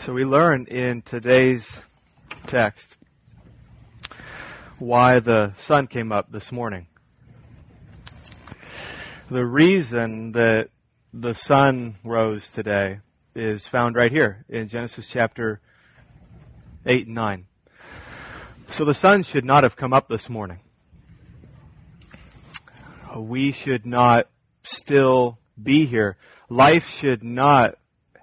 So we learn in today's text why the sun came up this morning. The reason that the sun rose today is found right here in Genesis chapter 8 and 9. So the sun should not have come up this morning. We should not still be here. Life should not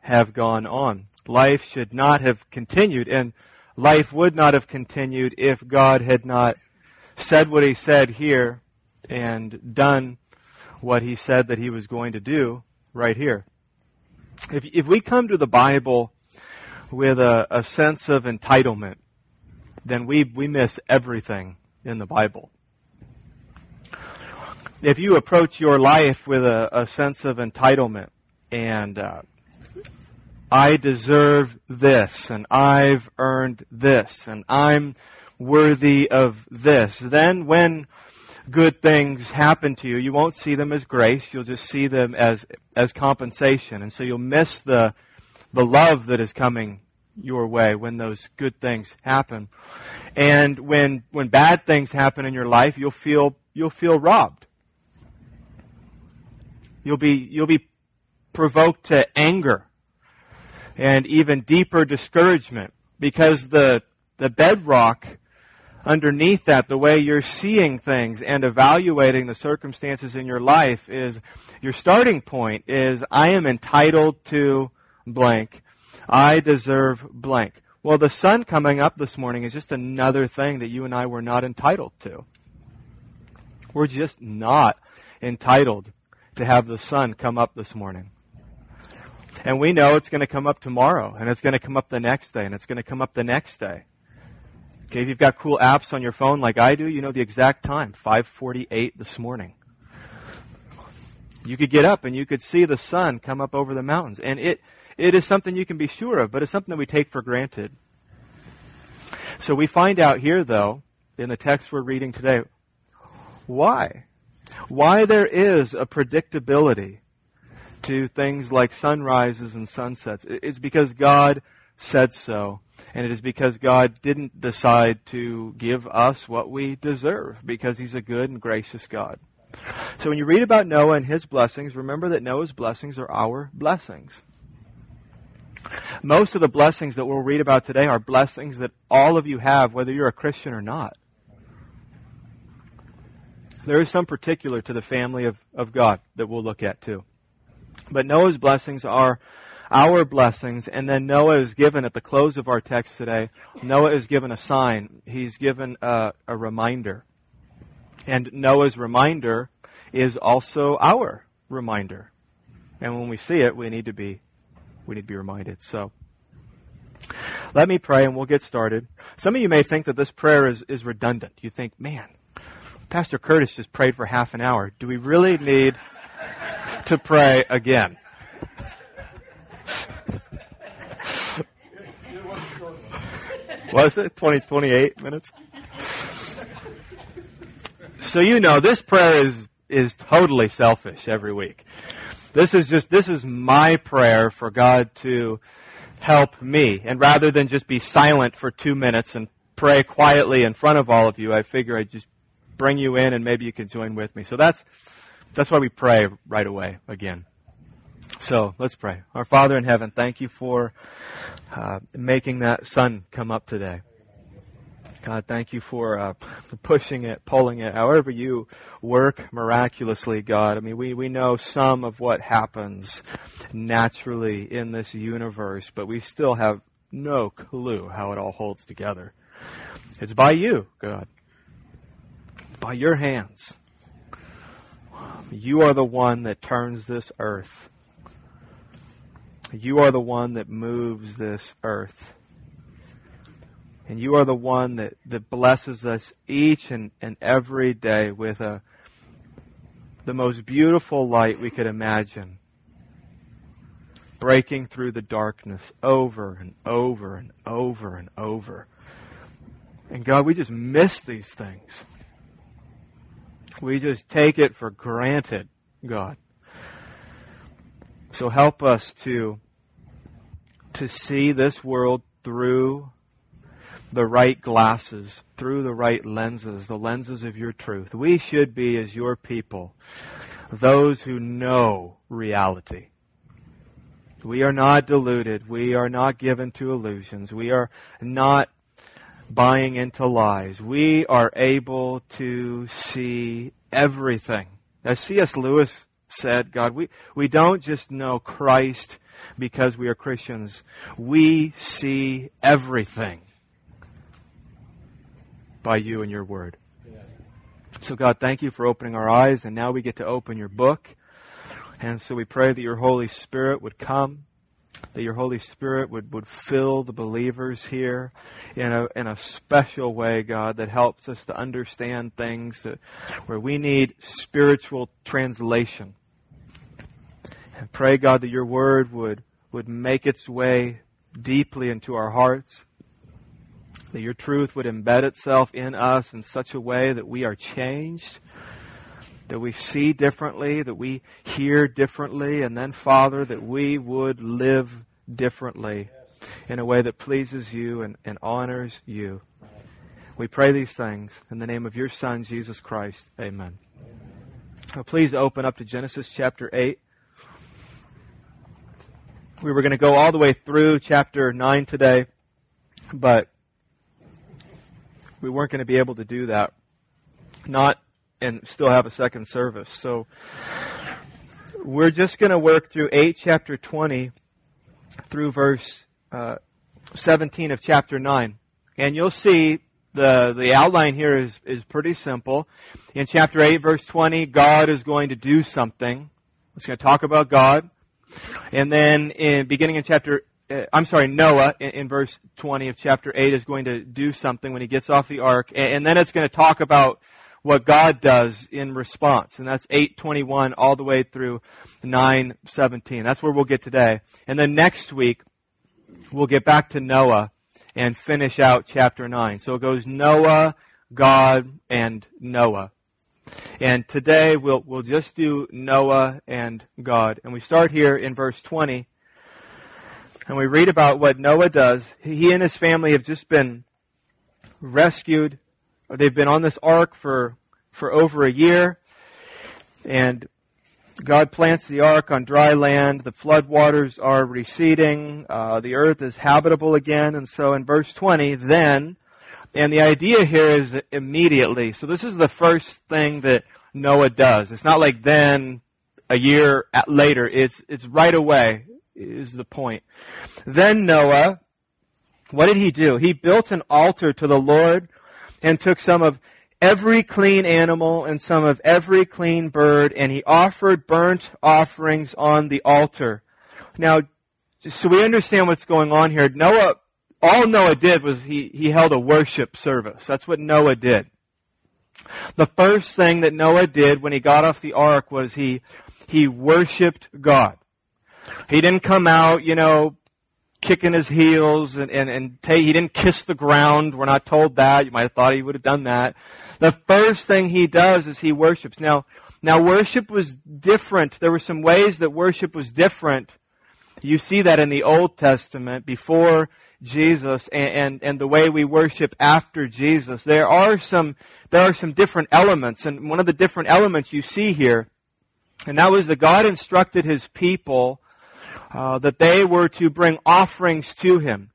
have gone on life should not have continued, and life would not have continued if God had not said what he said here and done what he said that he was going to do right here. If, if we come to the Bible with a, a sense of entitlement, then we, we miss everything in the Bible. If you approach your life with a, a sense of entitlement and uh, I deserve this, and I've earned this, and I'm worthy of this. Then when good things happen to you, you won't see them as grace, you'll just see them as, as compensation. And so you'll miss the, the love that is coming your way when those good things happen. And when, when bad things happen in your life, you'll feel, you'll feel robbed. You'll be, you'll be provoked to anger and even deeper discouragement because the, the bedrock underneath that, the way you're seeing things and evaluating the circumstances in your life is your starting point is I am entitled to blank. I deserve blank. Well, the sun coming up this morning is just another thing that you and I were not entitled to. We're just not entitled to have the sun come up this morning. And we know it's going to come up tomorrow, and it's going to come up the next day, and it's going to come up the next day. Okay, if you've got cool apps on your phone like I do, you know the exact time, 5:48 this morning. You could get up and you could see the sun come up over the mountains, and it it is something you can be sure of, but it's something that we take for granted. So we find out here though, in the text we're reading today, why? Why there is a predictability to things like sunrises and sunsets. It's because God said so. And it is because God didn't decide to give us what we deserve because He's a good and gracious God. So when you read about Noah and his blessings, remember that Noah's blessings are our blessings. Most of the blessings that we'll read about today are blessings that all of you have, whether you're a Christian or not. There is some particular to the family of, of God that we'll look at too. But Noah's blessings are our blessings. And then Noah is given at the close of our text today, Noah is given a sign. He's given a, a reminder. And Noah's reminder is also our reminder. And when we see it, we need to be, we need to be reminded. So, let me pray and we'll get started. Some of you may think that this prayer is, is redundant. You think, man, Pastor Curtis just prayed for half an hour. Do we really need to pray again. Was it 20, 28 minutes? So you know, this prayer is, is totally selfish every week. This is just, this is my prayer for God to help me. And rather than just be silent for two minutes and pray quietly in front of all of you, I figure I'd just bring you in and maybe you could join with me. So that's, that's why we pray right away again. So let's pray. Our Father in heaven, thank you for uh, making that sun come up today. God, thank you for uh, pushing it, pulling it, however you work miraculously, God. I mean, we, we know some of what happens naturally in this universe, but we still have no clue how it all holds together. It's by you, God. By your hands. You are the one that turns this earth. You are the one that moves this earth. And you are the one that, that blesses us each and, and every day with a, the most beautiful light we could imagine. Breaking through the darkness over and over and over and over. And God, we just miss these things. We just take it for granted, God. So help us to to see this world through the right glasses, through the right lenses, the lenses of your truth. We should be, as your people, those who know reality. We are not deluded. We are not given to illusions. We are not buying into lies. We are able to see everything. As C.S. Lewis said, God, we, we don't just know Christ because we are Christians. We see everything by you and your word. So, God, thank you for opening our eyes, and now we get to open your book. And so we pray that your Holy Spirit would come, that your Holy Spirit would, would fill the believers here in a, in a special way, God, that helps us to understand things that, where we need spiritual translation. And pray, God, that your word would, would make its way deeply into our hearts, that your truth would embed itself in us in such a way that we are changed that we see differently, that we hear differently, and then, Father, that we would live differently in a way that pleases you and, and honors you. We pray these things in the name of your Son, Jesus Christ. Amen. Now, please open up to Genesis chapter 8. We were going to go all the way through chapter 9 today, but we weren't going to be able to do that. Not and still have a second service. So we're just going to work through 8 chapter 20 through verse uh, 17 of chapter 9. And you'll see the, the outline here is, is pretty simple. In chapter 8, verse 20, God is going to do something. It's going to talk about God. And then in beginning in chapter uh, I'm sorry, Noah in, verse 20 of chapter 8 is going to do something when he gets off the ark. And then it's going to talk about what God does in response. And that's 821 all the way through 917. That's where we'll get today. And then next week, we'll get back to Noah and finish out chapter 9. So it goes Noah, God, and Noah. And today we'll, we'll just do Noah and God. And we start here in verse 20. And we read about what Noah does. He and his family have just been rescued They've been on this ark for, for over a year. And God plants the ark on dry land. The flood waters are receding. Uh, the earth is habitable again. And so in verse 20, then, and the idea here is immediately. So this is the first thing that Noah does. It's not like then, a year later. It's, it's right away is the point. Then Noah, what did he do? He built an altar to the Lord and took some of every clean animal and some of every clean bird, and he offered burnt offerings on the altar. Now, so we understand what's going on here. Noah, all Noah did was he, he held a worship service. That's what Noah did. The first thing that Noah did when he got off the ark was he, he worshiped God. He didn't come out, you know, kicking his heels and, and, and t- he didn't kiss the ground. We're not told that. You might have thought he would have done that. The first thing he does is he worships. Now, now worship was different. There were some ways that worship was different. You see that in the Old Testament before Jesus and, and, and the way we worship after Jesus. There are some, there are some different elements. And one of the different elements you see here, and that was that God instructed his people uh, that they were to bring offerings to him.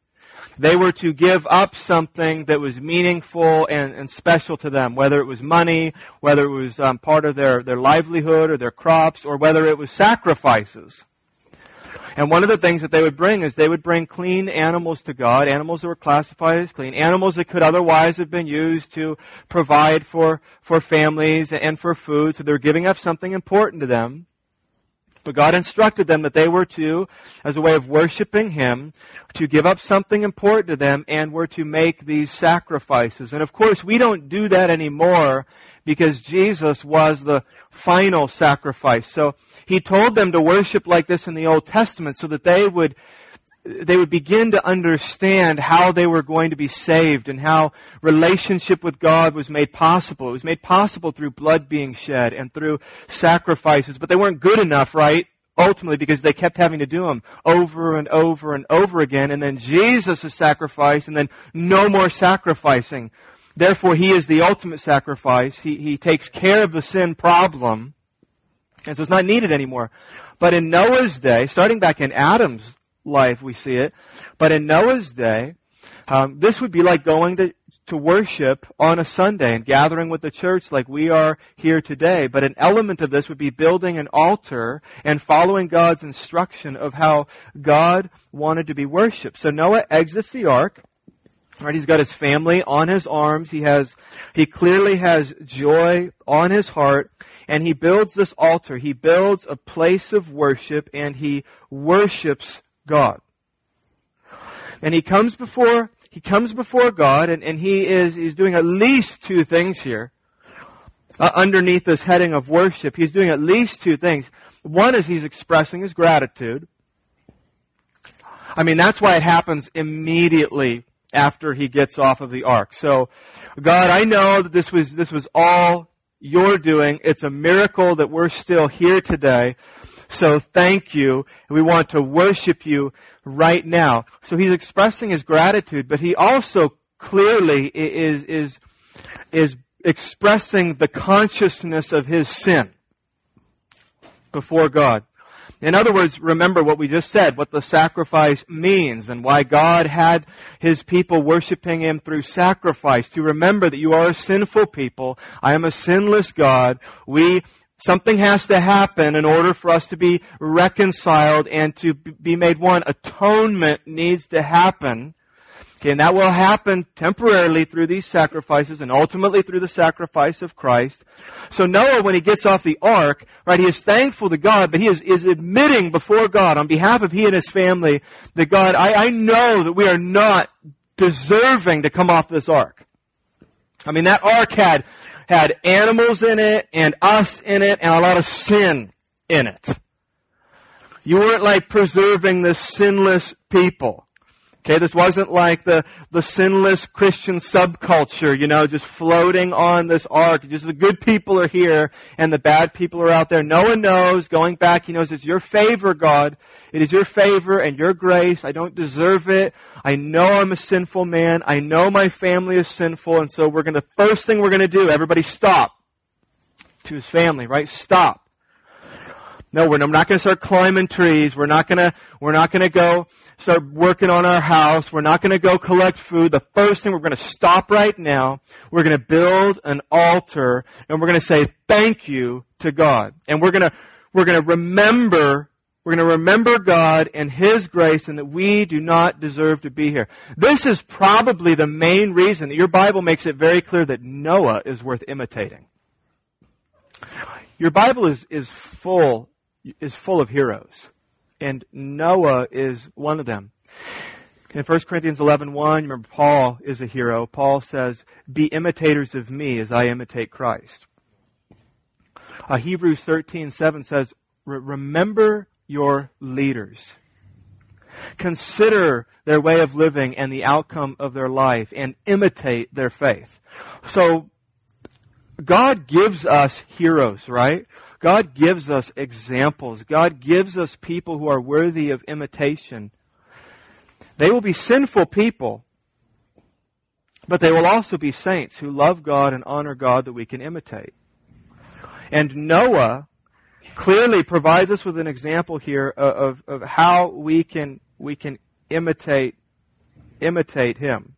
They were to give up something that was meaningful and, and special to them, whether it was money, whether it was um, part of their, their livelihood or their crops, or whether it was sacrifices. And one of the things that they would bring is they would bring clean animals to God, animals that were classified as clean, animals that could otherwise have been used to provide for, for families and for food. So they're giving up something important to them. But God instructed them that they were to, as a way of worshiping Him, to give up something important to them and were to make these sacrifices. And of course, we don't do that anymore because Jesus was the final sacrifice. So He told them to worship like this in the Old Testament so that they would they would begin to understand how they were going to be saved and how relationship with God was made possible. It was made possible through blood being shed and through sacrifices, but they weren't good enough, right? ultimately because they kept having to do them over and over and over again. And then Jesus sacrifice, and then no more sacrificing. Therefore, he is the ultimate sacrifice. He, he takes care of the sin problem. And so it's not needed anymore. But in Noah's day, starting back in Adam's life, we see it. But in Noah's day, um, this would be like going to to worship on a Sunday and gathering with the church like we are here today. But an element of this would be building an altar and following God's instruction of how God wanted to be worshiped. So Noah exits the ark. Right, he's got his family on his arms. He has, he clearly has joy on his heart, and he builds this altar. He builds a place of worship, and he worships God. And he comes before he comes before God and, and he is he's doing at least two things here. Uh, underneath this heading of worship, he's doing at least two things. One is he's expressing his gratitude. I mean, that's why it happens immediately after he gets off of the ark. So, God, I know that this was, this was all you're doing. It's a miracle that we're still here today. So thank you. We want to worship you right now. So he's expressing his gratitude, but he also clearly is, is, is expressing the consciousness of his sin before God. In other words, remember what we just said, what the sacrifice means and why God had his people worshiping him through sacrifice. To remember that you are a sinful people. I am a sinless God. We Something has to happen in order for us to be reconciled and to be made one. Atonement needs to happen. Okay, and that will happen temporarily through these sacrifices and ultimately through the sacrifice of Christ. So Noah, when he gets off the ark, right, he is thankful to God, but he is, is admitting before God on behalf of he and his family that God, I, I know that we are not deserving to come off this ark. I mean, that ark had had animals in it and us in it and a lot of sin in it. You weren't like preserving the sinless people. Okay, this wasn't like the, the sinless Christian subculture, you know, just floating on this ark. Just the good people are here and the bad people are out there. No one knows. Going back, he knows it's your favor, God. It is your favor and your grace. I don't deserve it. I know I'm a sinful man. I know my family is sinful. And so we're going to, first thing we're going to do, everybody stop. To his family, right? Stop. No, we're not going to start climbing trees. We're not going to, we're not going to go start working on our house. We're not going to go collect food. The first thing we're going to stop right now. We're going to build an altar and we're going to say thank you to God. And we're going to, we're going to remember we're going to remember God and His grace and that we do not deserve to be here. This is probably the main reason that your Bible makes it very clear that Noah is worth imitating. Your Bible is, is full is full of heroes. And Noah is one of them. In 1 Corinthians 11.1, 1, remember Paul is a hero. Paul says, be imitators of me as I imitate Christ. Uh, Hebrews 13.7 says, remember your leaders. Consider their way of living and the outcome of their life and imitate their faith. So, God gives us heroes, right? God gives us examples. God gives us people who are worthy of imitation. They will be sinful people, but they will also be saints who love God and honor God that we can imitate. And Noah clearly provides us with an example here of, of, how we can, we can imitate, imitate him.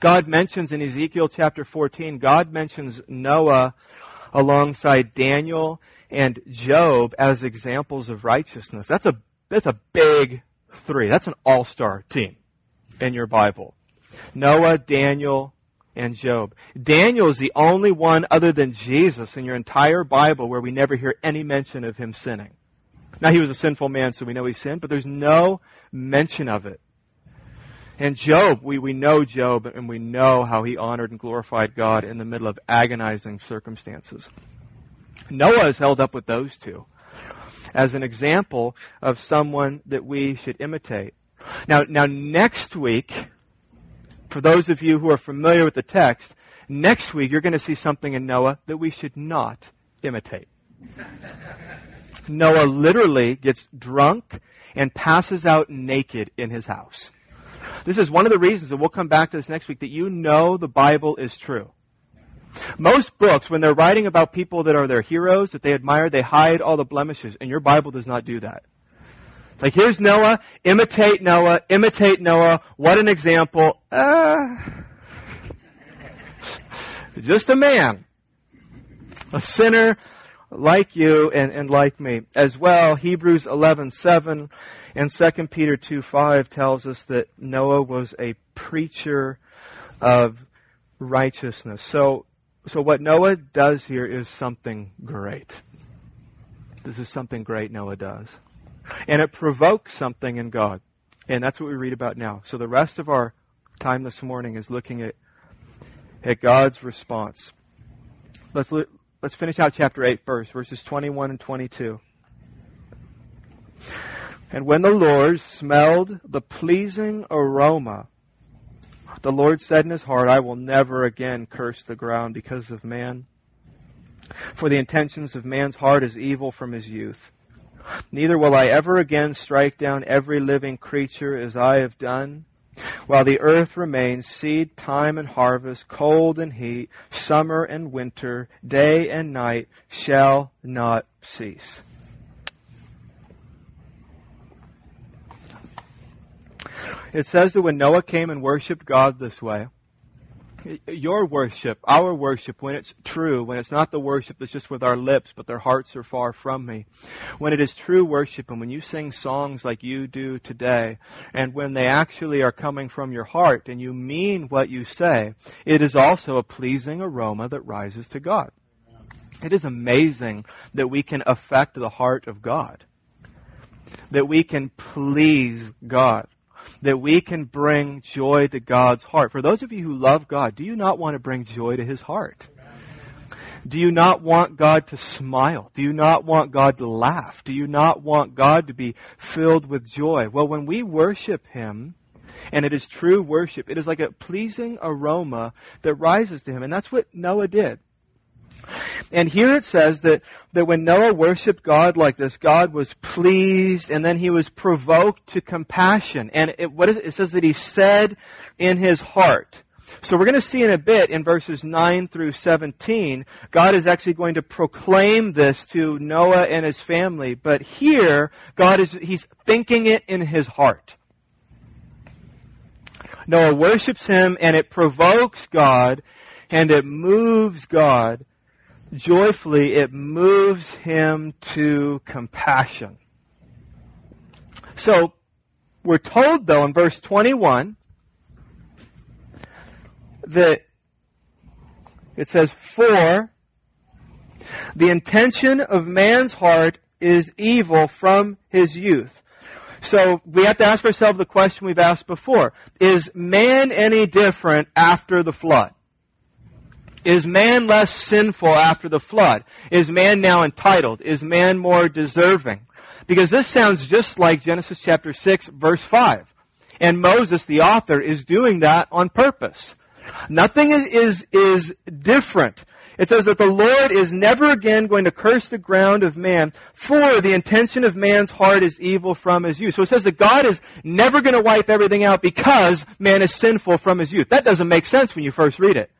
God mentions in Ezekiel chapter 14, God mentions Noah alongside Daniel and Job as examples of righteousness. That's a, that's a big three. That's an all-star team in your Bible. Noah, Daniel, and Job. Daniel is the only one other than Jesus in your entire Bible where we never hear any mention of him sinning. Now he was a sinful man, so we know he sinned, but there's no mention of it. And Job, we, we know Job and we know how he honored and glorified God in the middle of agonizing circumstances. Noah is held up with those two as an example of someone that we should imitate. Now, now next week, for those of you who are familiar with the text, next week you're going to see something in Noah that we should not imitate. Noah literally gets drunk and passes out naked in his house. This is one of the reasons, and we'll come back to this next week, that you know the Bible is true. Most books, when they're writing about people that are their heroes, that they admire, they hide all the blemishes, and your Bible does not do that. Like, here's Noah, imitate Noah, imitate Noah, what an example. Uh, just a man, a sinner like you and, and like me. As well, Hebrews 11:7 and 2 Peter 2:5 tells us that Noah was a preacher of righteousness. So so what Noah does here is something great. This is something great Noah does. And it provokes something in God. And that's what we read about now. So the rest of our time this morning is looking at at God's response. Let's let's finish out chapter 8 first, verses 21 and 22. And when the Lord smelled the pleasing aroma the Lord said in his heart, I will never again curse the ground because of man. For the intentions of man's heart is evil from his youth. Neither will I ever again strike down every living creature as I have done. While the earth remains, seed time and harvest, cold and heat, summer and winter, day and night shall not cease. It says that when Noah came and worshiped God this way, your worship, our worship, when it's true, when it's not the worship that's just with our lips, but their hearts are far from me, when it is true worship, and when you sing songs like you do today, and when they actually are coming from your heart and you mean what you say, it is also a pleasing aroma that rises to God. It is amazing that we can affect the heart of God, that we can please God that we can bring joy to God's heart. For those of you who love God, do you not want to bring joy to His heart? Do you not want God to smile? Do you not want God to laugh? Do you not want God to be filled with joy? Well, when we worship Him, and it is true worship, it is like a pleasing aroma that rises to Him. And that's what Noah did. And here it says that, that when Noah worshiped God like this, God was pleased and then he was provoked to compassion. And it, what is it? it says that he said in his heart. So we're going to see in a bit in verses 9 through 17, God is actually going to proclaim this to Noah and his family. But here, God is, he's thinking it in his heart. Noah worships him and it provokes God and it moves God joyfully, it moves him to compassion. So, we're told though in verse 21 that it says, For the intention of man's heart is evil from his youth. So we have to ask ourselves the question we've asked before. Is man any different after the flood? Is man less sinful after the flood? Is man now entitled? Is man more deserving? Because this sounds just like Genesis chapter 6 verse 5. And Moses, the author, is doing that on purpose. Nothing is, is different. It says that the Lord is never again going to curse the ground of man, for the intention of man's heart is evil from his youth. So it says that God is never going to wipe everything out because man is sinful from his youth. That doesn't make sense when you first read it.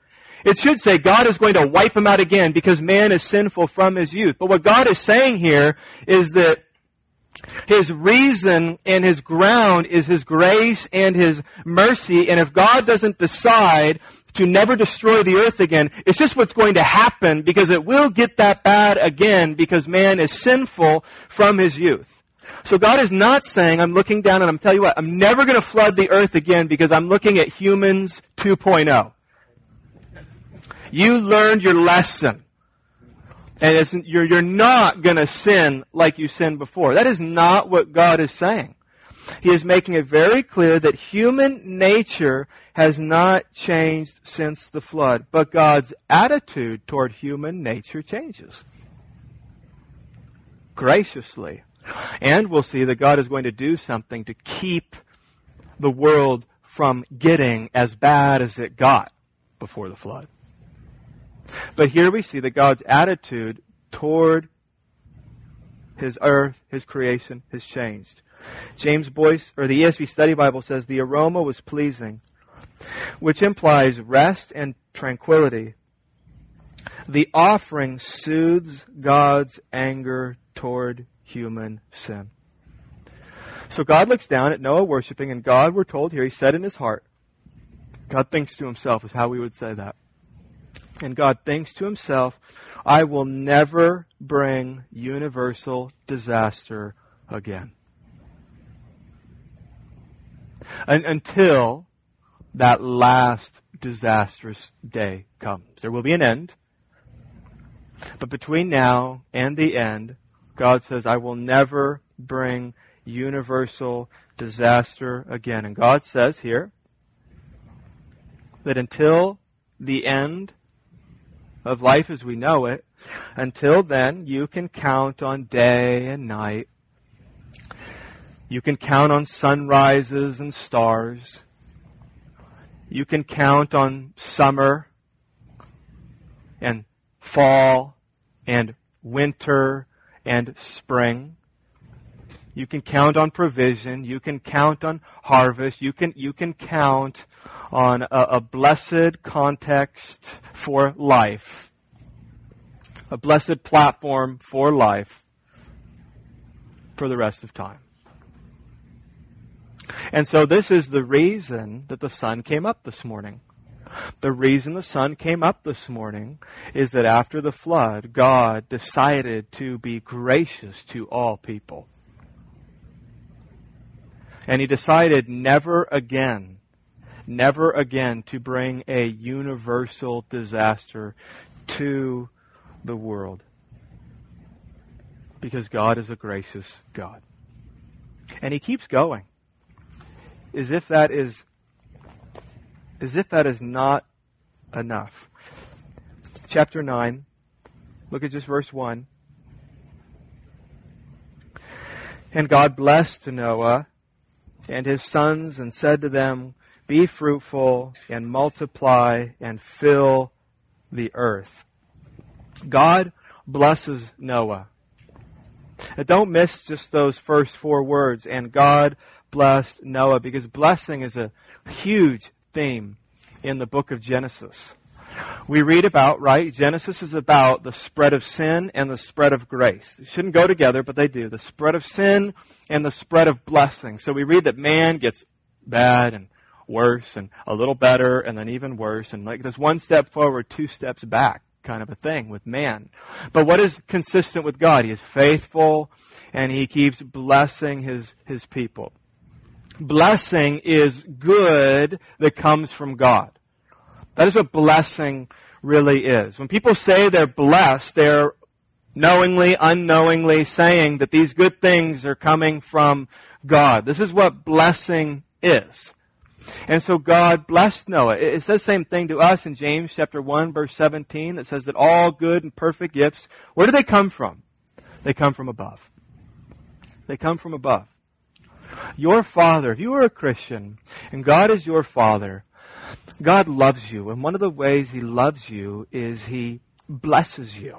It should say God is going to wipe him out again because man is sinful from his youth. But what God is saying here is that his reason and his ground is his grace and his mercy. And if God doesn't decide to never destroy the earth again, it's just what's going to happen because it will get that bad again because man is sinful from his youth. So God is not saying, I'm looking down and I'm telling you what, I'm never going to flood the earth again because I'm looking at humans 2.0. You learned your lesson. And you're, you're not going to sin like you sinned before. That is not what God is saying. He is making it very clear that human nature has not changed since the flood, but God's attitude toward human nature changes. Graciously. And we'll see that God is going to do something to keep the world from getting as bad as it got before the flood. But here we see that God's attitude toward his earth, his creation has changed. James Boice, or the ESV Study Bible says, the aroma was pleasing, which implies rest and tranquility. The offering soothes God's anger toward human sin. So God looks down at Noah worshiping, and God, we're told here, he said in his heart, God thinks to himself, is how we would say that. And God thinks to himself, I will never bring universal disaster again. And until that last disastrous day comes. There will be an end. But between now and the end, God says, I will never bring universal disaster again. And God says here that until the end of life as we know it, until then, you can count on day and night. You can count on sunrises and stars. You can count on summer and fall and winter and spring. You can count on provision. You can count on harvest. You can, you can count on a, a blessed context for life, a blessed platform for life for the rest of time. And so this is the reason that the sun came up this morning. The reason the sun came up this morning is that after the flood, God decided to be gracious to all people. And he decided never again, never again to bring a universal disaster to the world. Because God is a gracious God. And he keeps going. As if that is as if that is not enough. Chapter 9, look at just verse 1. And God blessed Noah and his sons and said to them, Be fruitful and multiply and fill the earth. God blesses Noah. And don't miss just those first four words. And God blessed Noah because blessing is a huge theme in the book of Genesis. We read about, right? Genesis is about the spread of sin and the spread of grace. They shouldn't go together, but they do. The spread of sin and the spread of blessing. So we read that man gets bad and worse and a little better and then even worse and like there's one step forward, two steps back kind of a thing with man. But what is consistent with God? He is faithful and he keeps blessing his, his people blessing is good that comes from God. That is what blessing really is. When people say they're blessed, they're knowingly, unknowingly saying that these good things are coming from God. This is what blessing is. And so God blessed Noah. It says the same thing to us in James chapter 1 verse 17 that says that all good and perfect gifts, where do they come from? They come from above. They come from above. Your Father, if you are a Christian and God is your Father, God loves you. And one of the ways He loves you is He blesses you.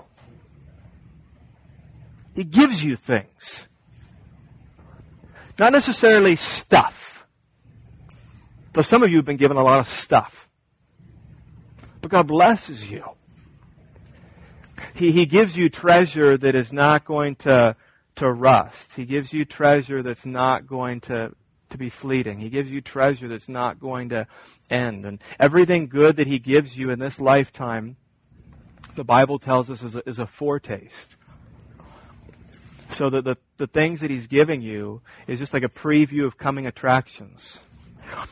He gives you things. Not necessarily stuff. Though some of you have been given a lot of stuff. But God blesses you. He, he gives you treasure that is not going to to rust. He gives you treasure that's not going to, to be fleeting. He gives you treasure that's not going to end. And everything good that He gives you in this lifetime, the Bible tells us is a, is a foretaste. So that the, the things that He's giving you is just like a preview of coming attractions.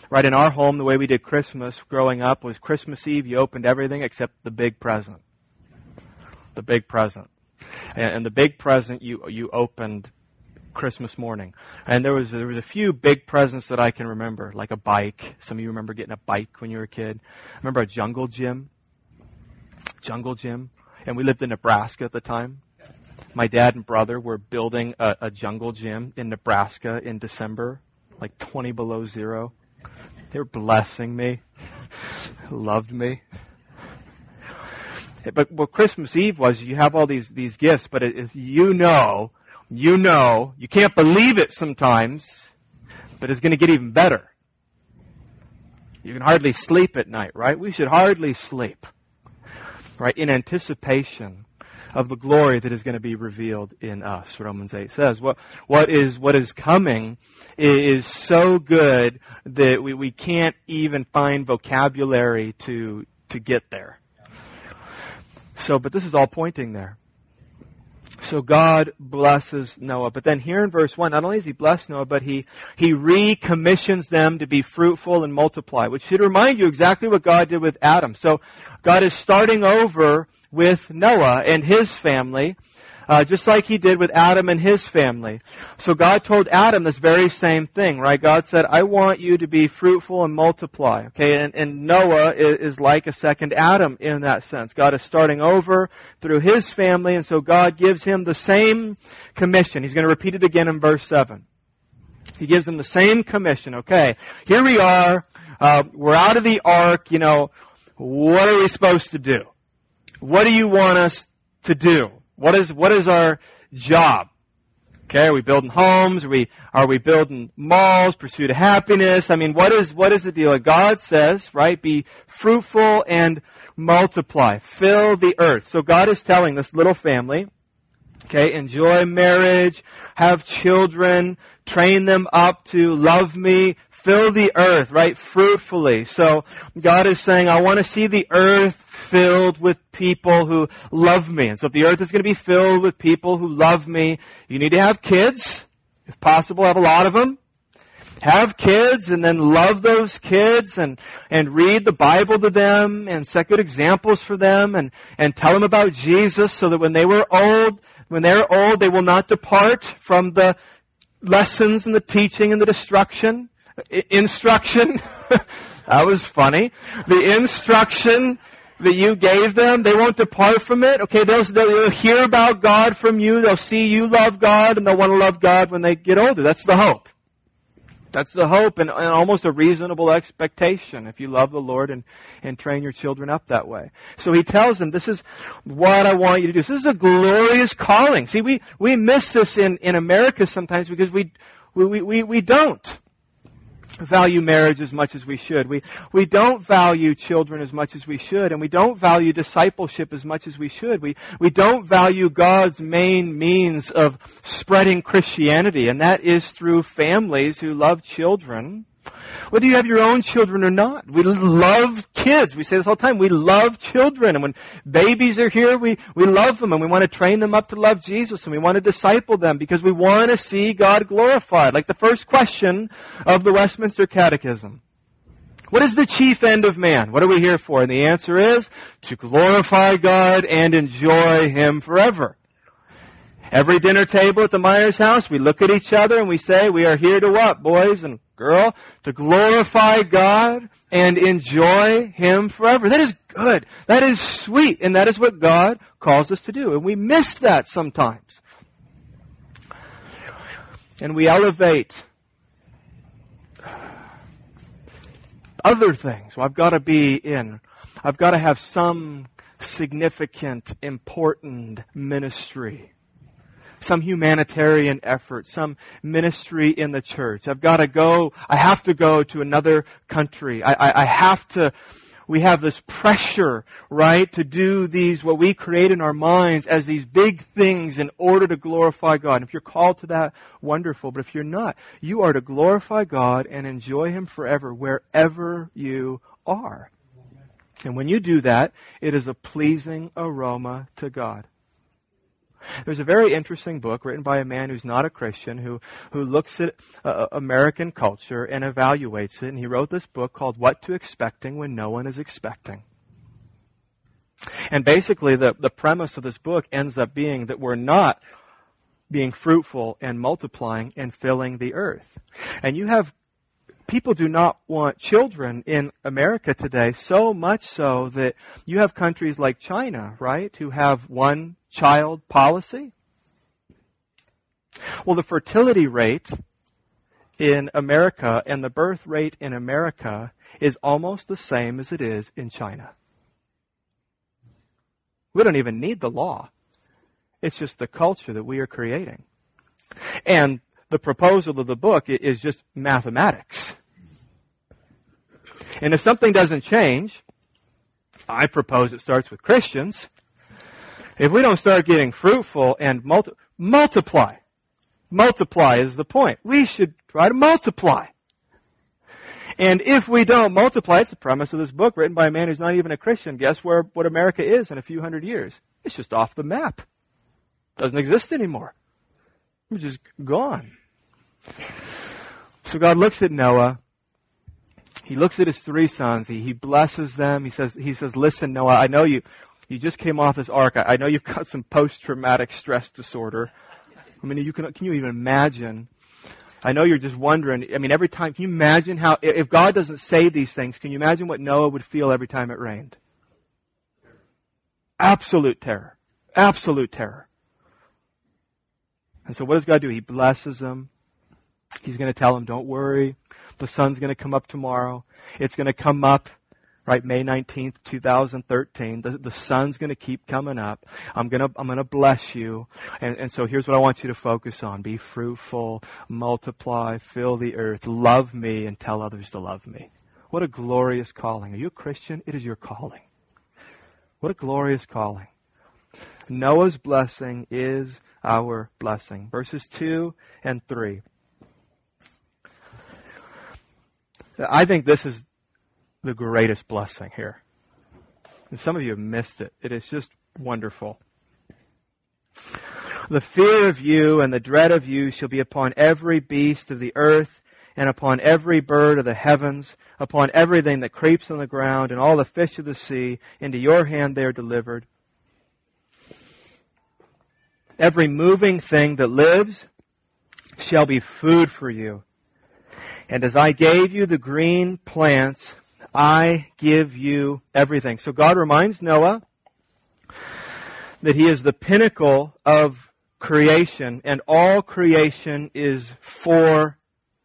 Right in our home, the way we did Christmas growing up was Christmas Eve, you opened everything except the big present. The big present. And, and the big present you you opened Christmas morning. And there was there was a few big presents that I can remember, like a bike. Some of you remember getting a bike when you were a kid. I remember a jungle gym. Jungle gym. And we lived in Nebraska at the time. My dad and brother were building a, a jungle gym in Nebraska in December, like 20 below zero. They were blessing me, loved me. But what Christmas Eve was, you have all these, these gifts, but it, you know You know, you can't believe it sometimes, but it's going to get even better. You can hardly sleep at night, right? We should hardly sleep, right? In anticipation of the glory that is going to be revealed in us. Romans 8 says. What, what is, what is coming is so good that we, we can't even find vocabulary to, to get there. So, but this is all pointing there. So God blesses Noah. But then here in verse 1, not only does he bless Noah, but he, he recommissions them to be fruitful and multiply, which should remind you exactly what God did with Adam. So God is starting over with Noah and his family uh, just like he did with Adam and his family. So God told Adam this very same thing, right? God said, I want you to be fruitful and multiply. Okay, and, and Noah is, is like a second Adam in that sense. God is starting over through his family, and so God gives him the same commission. He's going to repeat it again in verse 7. He gives him the same commission. Okay, here we are. Uh, we're out of the ark. You know, what are we supposed to do? What do you want us to do? What is, what is our job? Okay, are we building homes? Are we, are we building malls, pursuit of happiness? I mean, what is, what is the deal? God says, right, be fruitful and multiply. Fill the earth. So God is telling this little family, okay, enjoy marriage, have children, train them up to love me, fill the earth, right, fruitfully. So God is saying, I want to see the earth filled with people who love me. And so if the earth is going to be filled with people who love me, you need to have kids. If possible, have a lot of them. Have kids and then love those kids and, and read the Bible to them and set good examples for them and, and tell them about Jesus so that when they were old, when they're old, they will not depart from the lessons and the teaching and the destruction, instruction. that was funny. The instruction that you gave them. They won't depart from it. Okay, they'll, they'll hear about God from you. They'll see you love God, and they'll want to love God when they get older. That's the hope. That's the hope and, and, almost a reasonable expectation if you love the Lord and, and train your children up that way. So he tells them, this is what I want you to do. This is a glorious calling. See, we, we miss this in, in America sometimes because we, we, we, we don't value marriage as much as we should. We, we don't value children as much as we should, and we don't value discipleship as much as we should. We, we don't value God's main means of spreading Christianity, and that is through families who love children whether you have your own children or not. We love kids. We say this all the time. We love children. And when babies are here, we, we love them and we want to train them up to love Jesus and we want to disciple them because we want to see God glorified. Like the first question of the Westminster Catechism. What is the chief end of man? What are we here for? And the answer is to glorify God and enjoy Him forever. Every dinner table at the Myers house, we look at each other and we say, we are here to what, boys and girl, to glorify God and enjoy Him forever. That is good. That is sweet. And that is what God calls us to do. And we miss that sometimes. And we elevate other things. Well, I've got to be in. I've got to have some significant, important ministry some humanitarian effort, some ministry in the church. I've got to go, I have to go to another country. I, I, I have to, we have this pressure, right, to do these, what we create in our minds as these big things in order to glorify God. And if you're called to that, wonderful. But if you're not, you are to glorify God and enjoy Him forever wherever you are. And when you do that, it is a pleasing aroma to God. There's a very interesting book written by a man who's not a Christian who, who looks at uh, American culture and evaluates it. And he wrote this book called What to Expecting When No One is Expecting. And basically, the, the premise of this book ends up being that we're not being fruitful and multiplying and filling the earth. And you have people do not want children in America today, so much so that you have countries like China, right, who have one child policy? Well, the fertility rate in America and the birth rate in America is almost the same as it is in China. We don't even need the law. It's just the culture that we are creating. And the proposal of the book is just mathematics. And if something doesn't change, I propose it starts with Christians. If we don't start getting fruitful and multi- multiply, multiply is the point. We should try to multiply. And if we don't multiply, it's the premise of this book written by a man who's not even a Christian. Guess where what America is in a few hundred years? It's just off the map. Doesn't exist anymore. We're just gone. So God looks at Noah. He looks at his three sons. He, he blesses them. He says, he says, listen, Noah, I know you, you just came off this ark. I, I know you've got some post-traumatic stress disorder. I mean, you can, can you even imagine? I know you're just wondering. I mean, every time, can you imagine how, if God doesn't say these things, can you imagine what Noah would feel every time it rained? Absolute terror. Absolute terror. And so what does God do? He blesses them. He's going to tell them, don't worry. The sun's going to come up tomorrow. It's going to come up, right, May 19th, 2013. The, the sun's going to keep coming up. I'm going to, I'm going to bless you. And, and so here's what I want you to focus on. Be fruitful, multiply, fill the earth, love me, and tell others to love me. What a glorious calling. Are you a Christian? It is your calling. What a glorious calling. Noah's blessing is our blessing. Verses 2 and 3. I think this is the greatest blessing here. And some of you have missed it. It is just wonderful. The fear of you and the dread of you shall be upon every beast of the earth and upon every bird of the heavens, upon everything that creeps on the ground and all the fish of the sea. Into your hand they are delivered. Every moving thing that lives shall be food for you. And as I gave you the green plants, I give you everything. So God reminds Noah that he is the pinnacle of creation and all creation is for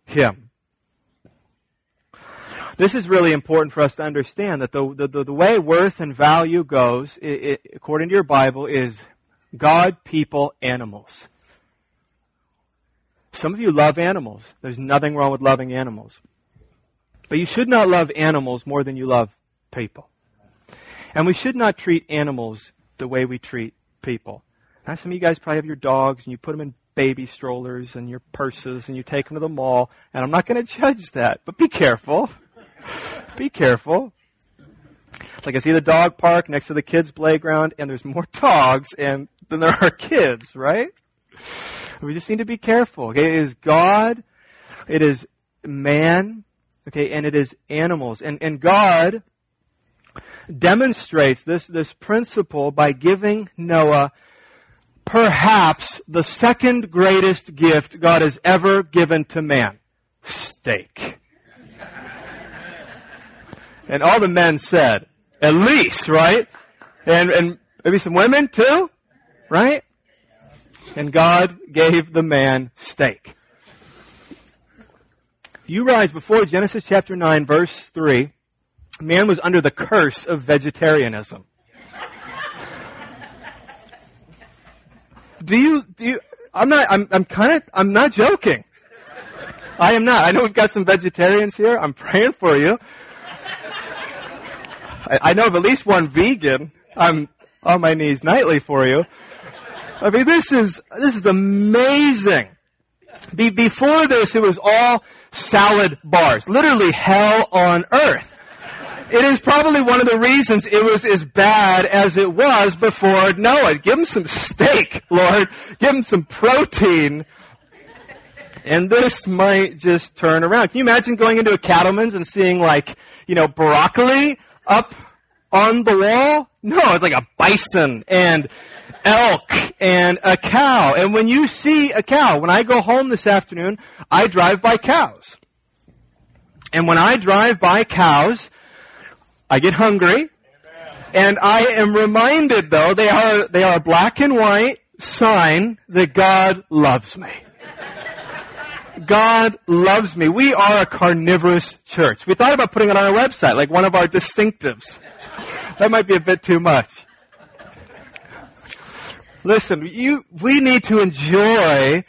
him. This is really important for us to understand that the, the, the way worth and value goes, it, it, according to your Bible, is God, people, animals. Some of you love animals. There's nothing wrong with loving animals. But you should not love animals more than you love people. And we should not treat animals the way we treat people. Now, some of you guys probably have your dogs and you put them in baby strollers and your purses and you take them to the mall. And I'm not going to judge that, but be careful. be careful. It's like I see the dog park next to the kids' playground and there's more dogs and than there are kids, right? We just need to be careful. Okay, it is God, it is man, okay, and it is animals. And and God demonstrates this this principle by giving Noah perhaps the second greatest gift God has ever given to man. Steak. and all the men said, at least, right? And and maybe some women too, right? and God gave the man steak. You rise before Genesis chapter 9 verse 3, man was under the curse of vegetarianism. do you, do you, I'm not, I'm, I'm kind of, I'm not joking. I am not. I know we've got some vegetarians here. I'm praying for you. I, I know of at least one vegan. I'm on my knees nightly for you. I mean, this is, this is amazing. Be, before this, it was all salad bars. Literally hell on earth. It is probably one of the reasons it was as bad as it was before Noah. Give him some steak, Lord. Give him some protein. And this might just turn around. Can you imagine going into a cattleman's and seeing like, you know, broccoli up on the wall? No, it's like a bison and elk and a cow. And when you see a cow, when I go home this afternoon, I drive by cows. And when I drive by cows, I get hungry. And I am reminded though, they are, they are a black and white sign that God loves me. God loves me. We are a carnivorous church. We thought about putting it on our website, like one of our distinctives. That might be a bit too much. Listen, you, we need to enjoy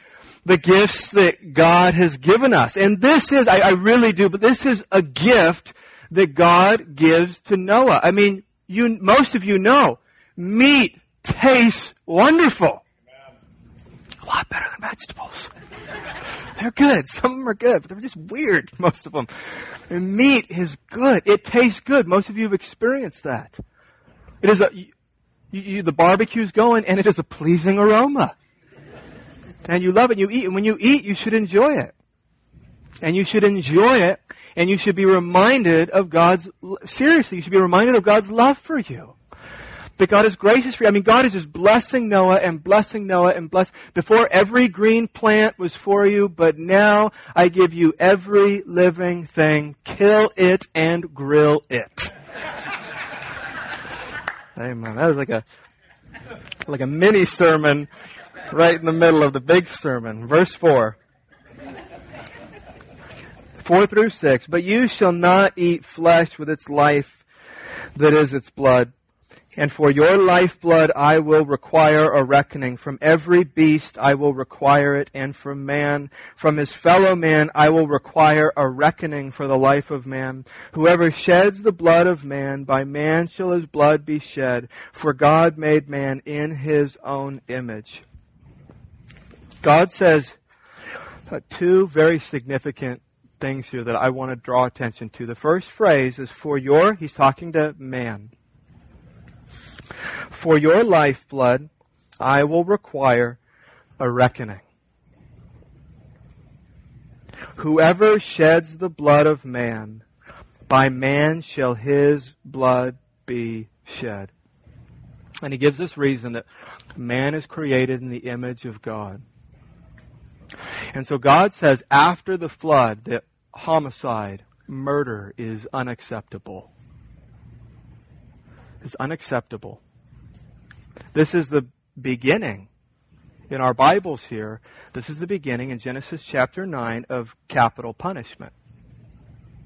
the gifts that God has given us. And this is, I, I really do, but this is a gift that God gives to Noah. I mean, you, most of you know, meat tastes wonderful. A lot better than vegetables. They're good. Some of them are good, but they're just weird, most of them. And meat is good. It tastes good. Most of you have experienced that. It is a, you, you, the barbecue's going and it is a pleasing aroma. And you love it and you eat. And when you eat, you should enjoy it. And you should enjoy it and you should be reminded of God's, seriously, you should be reminded of God's love for you. That God is gracious for you. I mean, God is just blessing Noah and blessing Noah and bless. Before every green plant was for you, but now I give you every living thing. Kill it and grill it. Amen. That was like a like a mini sermon right in the middle of the big sermon. Verse four. 4 through 6. But you shall not eat flesh with its life that is its blood. And for your lifeblood I will require a reckoning. From every beast I will require it, and from man, from his fellow man, I will require a reckoning for the life of man. Whoever sheds the blood of man, by man shall his blood be shed, for God made man in his own image. God says uh, two very significant things here that I want to draw attention to. The first phrase is for your, he's talking to man. For your lifeblood, I will require a reckoning. Whoever sheds the blood of man, by man shall his blood be shed. And he gives this reason that man is created in the image of God. And so God says after the flood that homicide, murder is unacceptable. Is unacceptable. This is the beginning in our Bibles here. This is the beginning in Genesis chapter 9 of capital punishment.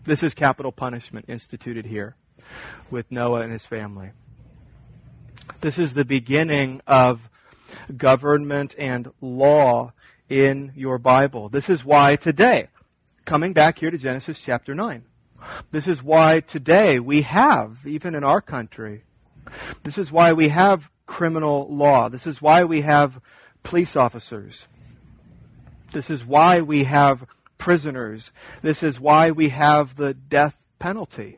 This is capital punishment instituted here with Noah and his family. This is the beginning of government and law in your Bible. This is why today, coming back here to Genesis chapter 9, this is why today we have, even in our country, this is why we have criminal law. This is why we have police officers. This is why we have prisoners. This is why we have the death penalty.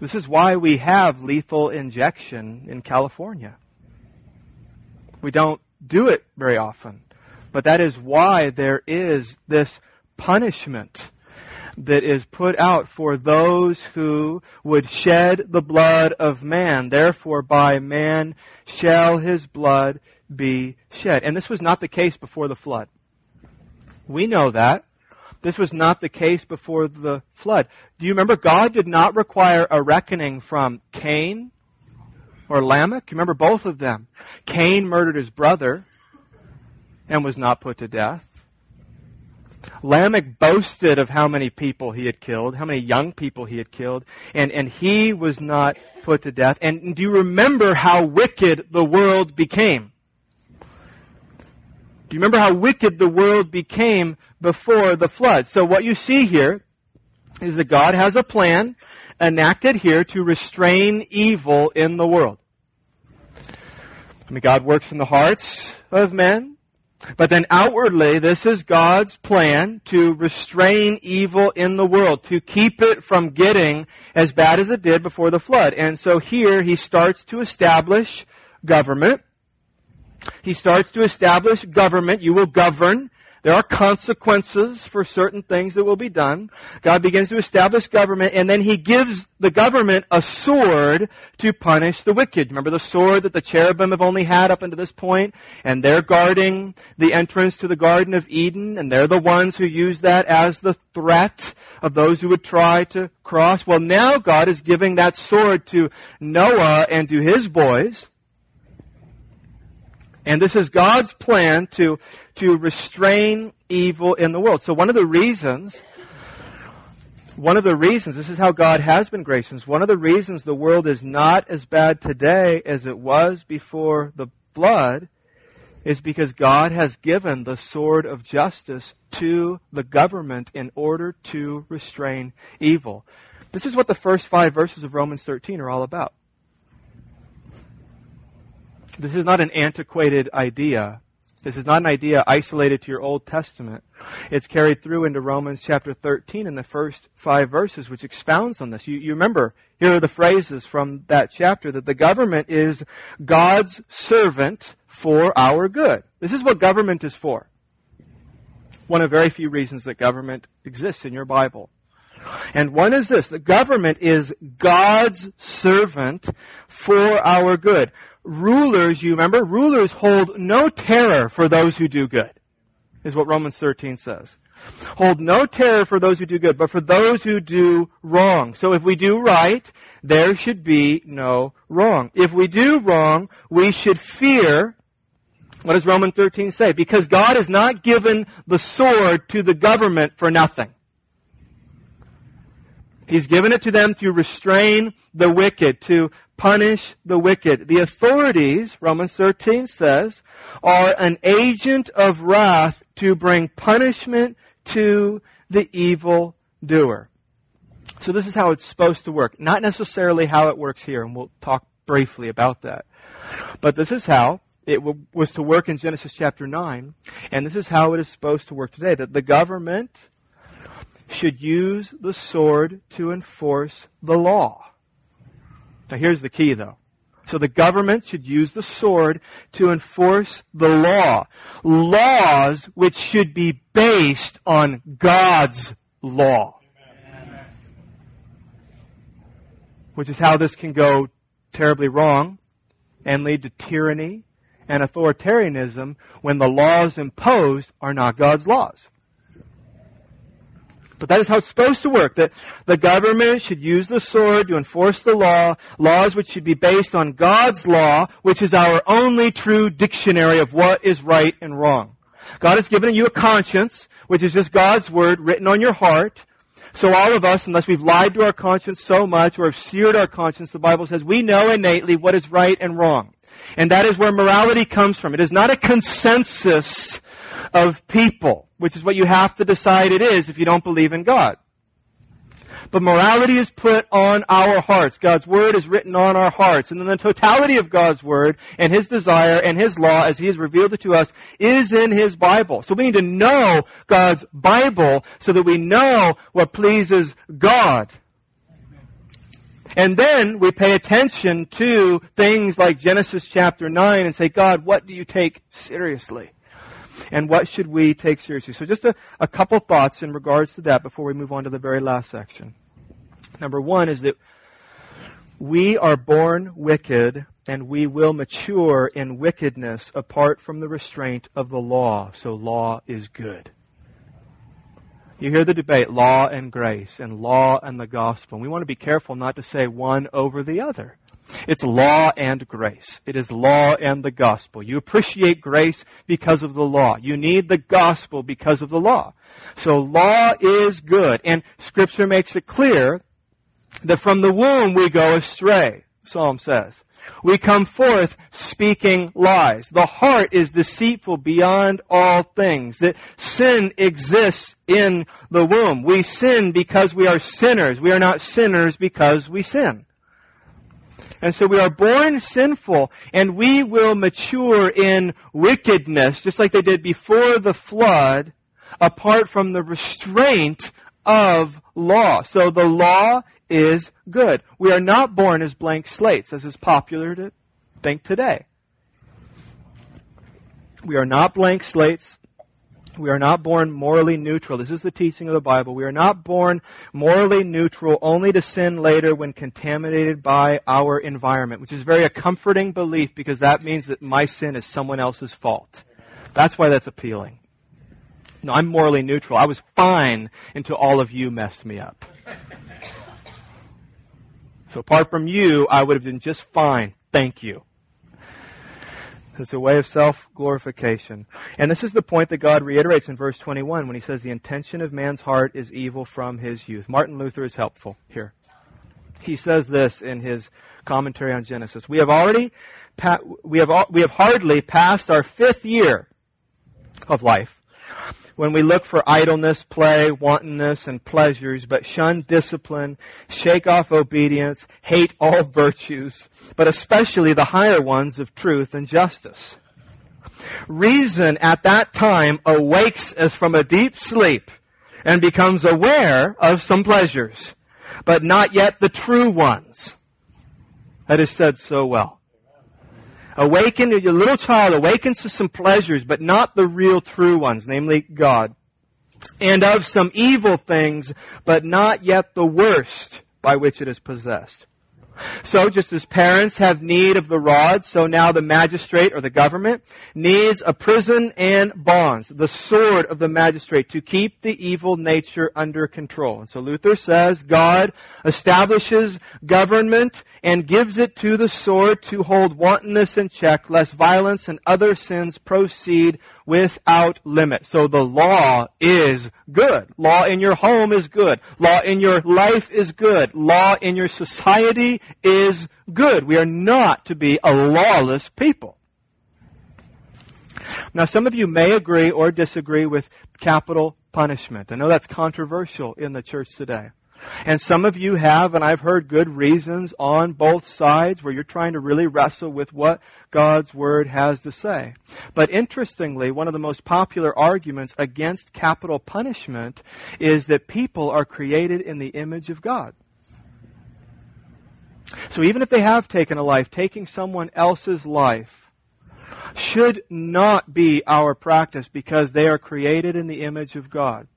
This is why we have lethal injection in California. We don't do it very often. But that is why there is this punishment that is put out for those who would shed the blood of man. Therefore, by man shall his blood be shed. And this was not the case before the flood. We know that. This was not the case before the flood. Do you remember God did not require a reckoning from Cain or Lamech? You remember both of them. Cain murdered his brother and was not put to death. Lamech boasted of how many people he had killed, how many young people he had killed, and, and he was not put to death. And do you remember how wicked the world became? Do you remember how wicked the world became before the flood? So what you see here is that God has a plan enacted here to restrain evil in the world. I mean, God works in the hearts of men but then outwardly, this is God's plan to restrain evil in the world, to keep it from getting as bad as it did before the flood. And so here he starts to establish government. He starts to establish government. You will govern there are consequences for certain things that will be done. God begins to establish government, and then He gives the government a sword to punish the wicked. Remember the sword that the cherubim have only had up until this point? And they're guarding the entrance to the Garden of Eden, and they're the ones who use that as the threat of those who would try to cross. Well, now God is giving that sword to Noah and to his boys. And this is God's plan to, to restrain evil in the world. So one of the reasons, one of the reasons, this is how God has been gracious, one of the reasons the world is not as bad today as it was before the flood is because God has given the sword of justice to the government in order to restrain evil. This is what the first five verses of Romans 13 are all about. This is not an antiquated idea. This is not an idea isolated to your Old Testament. It's carried through into Romans chapter 13 in the first five verses, which expounds on this. You, you remember, here are the phrases from that chapter that the government is God's servant for our good. This is what government is for. One of very few reasons that government exists in your Bible. And one is this the government is God's servant for our good. Rulers, you remember, rulers hold no terror for those who do good, is what Romans 13 says. Hold no terror for those who do good, but for those who do wrong. So if we do right, there should be no wrong. If we do wrong, we should fear what does Romans 13 say? Because God has not given the sword to the government for nothing. He's given it to them to restrain the wicked, to punish the wicked. The authorities, Romans 13 says, are an agent of wrath to bring punishment to the evil doer. So this is how it's supposed to work. Not necessarily how it works here, and we'll talk briefly about that. But this is how it was to work in Genesis chapter 9, and this is how it is supposed to work today. That the government should use the sword to enforce the law. Now here's the key though. So the government should use the sword to enforce the law. Laws which should be based on God's law. Which is how this can go terribly wrong and lead to tyranny and authoritarianism when the laws imposed are not God's laws. But that is how it's supposed to work. That the government should use the sword to enforce the law, laws which should be based on God's law, which is our only true dictionary of what is right and wrong. God has given you a conscience, which is just God's word written on your heart. So all of us, unless we've lied to our conscience so much or have seared our conscience, the Bible says we know innately what is right and wrong. And that is where morality comes from. It is not a consensus of people, which is what you have to decide it is if you don't believe in God. But morality is put on our hearts. God's word is written on our hearts. And then the totality of God's word and his desire and his law as he has revealed it to us is in his Bible. So we need to know God's Bible so that we know what pleases God. And then we pay attention to things like Genesis chapter 9 and say, God, what do you take seriously? And what should we take seriously? So just a, a couple thoughts in regards to that before we move on to the very last section. Number one is that we are born wicked and we will mature in wickedness apart from the restraint of the law. So law is good. You hear the debate, law and grace, and law and the gospel. And we want to be careful not to say one over the other. It's law and grace. It is law and the gospel. You appreciate grace because of the law. You need the gospel because of the law. So law is good. And scripture makes it clear that from the womb we go astray, Psalm says. We come forth speaking lies. The heart is deceitful beyond all things. That sin exists in the womb. We sin because we are sinners. We are not sinners because we sin. And so we are born sinful and we will mature in wickedness, just like they did before the flood, apart from the restraint of law. So the law is good. We are not born as blank slates, as is popular to think today. We are not blank slates. We are not born morally neutral. This is the teaching of the Bible. We are not born morally neutral only to sin later when contaminated by our environment, which is very a comforting belief because that means that my sin is someone else's fault. That's why that's appealing. No, I'm morally neutral. I was fine until all of you messed me up. So apart from you, I would have been just fine. Thank you. It's a way of self glorification. And this is the point that God reiterates in verse 21 when he says, The intention of man's heart is evil from his youth. Martin Luther is helpful here. He says this in his commentary on Genesis. We have already, pa- we have, we have hardly passed our fifth year of life when we look for idleness, play, wantonness, and pleasures, but shun discipline, shake off obedience, hate all virtues, but especially the higher ones of truth and justice. Reason at that time awakes as from a deep sleep and becomes aware of some pleasures, but not yet the true ones. That is said so well. Awaken, your little child awakens to some pleasures, but not the real true ones, namely God. And of some evil things, but not yet the worst by which it is possessed. So just as parents have need of the rod, so now the magistrate or the government needs a prison and bonds, the sword of the magistrate to keep the evil nature under control. And so Luther says God establishes government and gives it to the sword to hold wantonness in check, lest violence and other sins proceed without limit. So the law is good. Law in your home is good. Law in your life is good. Law in your society is good. We are not to be a lawless people. Now, some of you may agree or disagree with capital punishment. I know that's controversial in the church today. And some of you have, and I've heard good reasons on both sides where you're trying to really wrestle with what God's Word has to say. But interestingly, one of the most popular arguments against capital punishment is that people are created in the image of God. So even if they have taken a life, taking someone else's life should not be our practice because they are created in the image of God.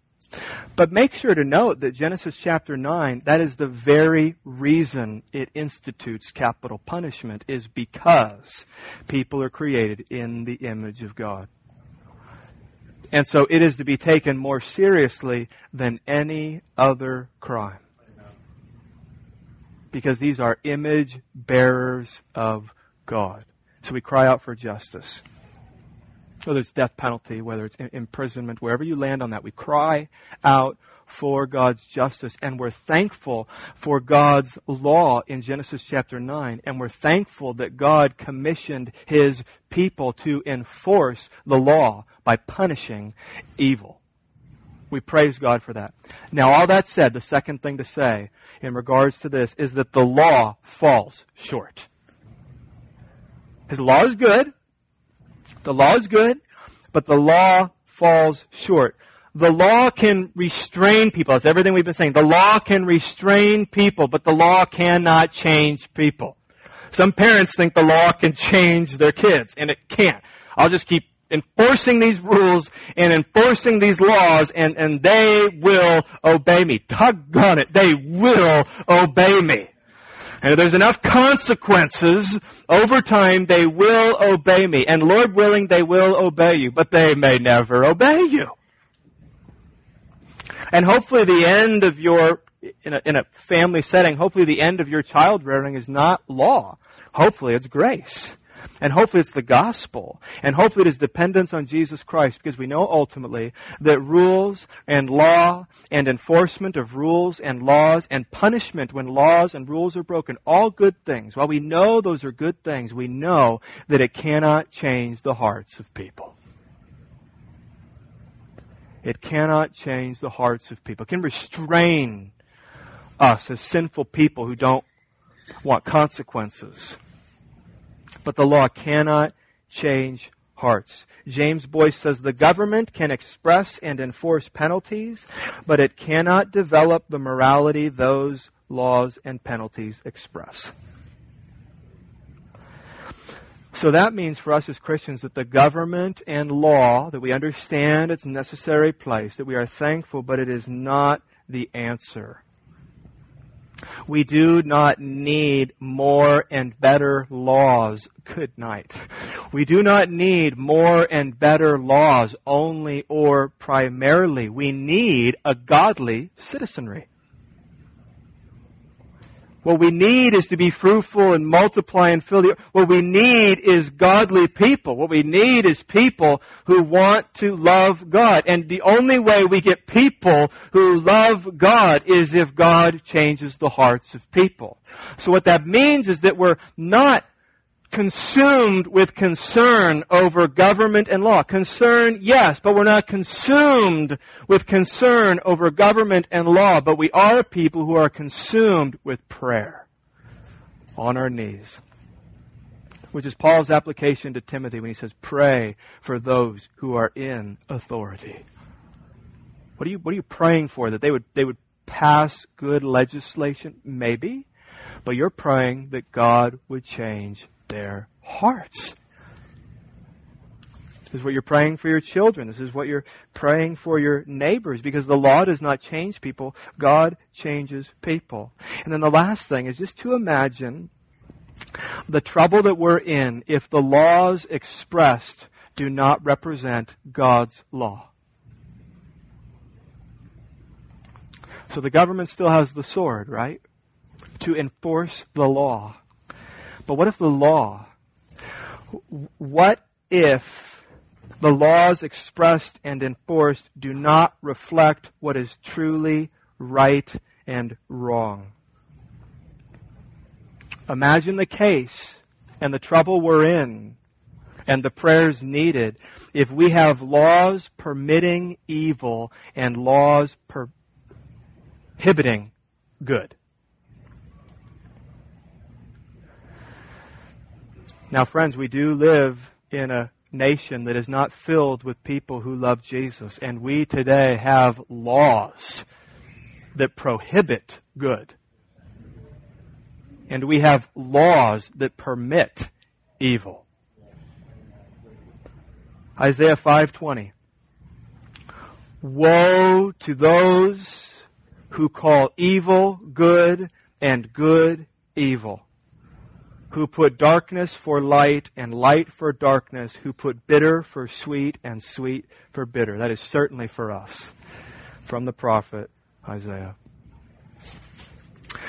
But make sure to note that Genesis chapter 9, that is the very reason it institutes capital punishment, is because people are created in the image of God. And so it is to be taken more seriously than any other crime. Because these are image bearers of God. So we cry out for justice whether it's death penalty, whether it's imprisonment, wherever you land on that, we cry out for God's justice and we're thankful for God's law in Genesis chapter 9 and we're thankful that God commissioned his people to enforce the law by punishing evil. We praise God for that. Now all that said, the second thing to say in regards to this is that the law falls short. His law is good. The law is good, but the law falls short. The law can restrain people. That's everything we've been saying. The law can restrain people, but the law cannot change people. Some parents think the law can change their kids, and it can't. I'll just keep enforcing these rules and enforcing these laws, and, and they will obey me. Doggone it, they will obey me. And if there's enough consequences over time, they will obey me. And Lord willing, they will obey you, but they may never obey you. And hopefully the end of your, in a, in a family setting, hopefully the end of your child rearing is not law. Hopefully it's grace. And hopefully it's the gospel. And hopefully it is dependence on Jesus Christ because we know ultimately that rules and law and enforcement of rules and laws and punishment when laws and rules are broken, all good things. While we know those are good things, we know that it cannot change the hearts of people. It cannot change the hearts of people. It can restrain us as sinful people who don't want consequences but the law cannot change hearts. James Boice says the government can express and enforce penalties, but it cannot develop the morality those laws and penalties express. So that means for us as Christians that the government and law, that we understand its necessary place, that we are thankful, but it is not the answer. We do not need more and better laws. Good night. We do not need more and better laws only or primarily. We need a godly citizenry. What we need is to be fruitful and multiply and fill the earth. What we need is godly people. What we need is people who want to love God. And the only way we get people who love God is if God changes the hearts of people. So what that means is that we're not consumed with concern over government and law. Concern, yes, but we're not consumed with concern over government and law, but we are a people who are consumed with prayer on our knees. Which is Paul's application to Timothy when he says, pray for those who are in authority. What are you, what are you praying for? That they would, they would pass good legislation? Maybe. But you're praying that God would change their hearts. This is what you're praying for your children. This is what you're praying for your neighbors because the law does not change people. God changes people. And then the last thing is just to imagine the trouble that we're in if the laws expressed do not represent God's law. So the government still has the sword, right? To enforce the law. But what if the law, what if the laws expressed and enforced do not reflect what is truly right and wrong? Imagine the case and the trouble we're in and the prayers needed if we have laws permitting evil and laws prohibiting good. Now, friends, we do live in a nation that is not filled with people who love Jesus, and we today have laws that prohibit good. And we have laws that permit evil. Isaiah 5:20 Woe to those who call evil good and good evil who put darkness for light and light for darkness, who put bitter for sweet and sweet for bitter. That is certainly for us from the prophet Isaiah.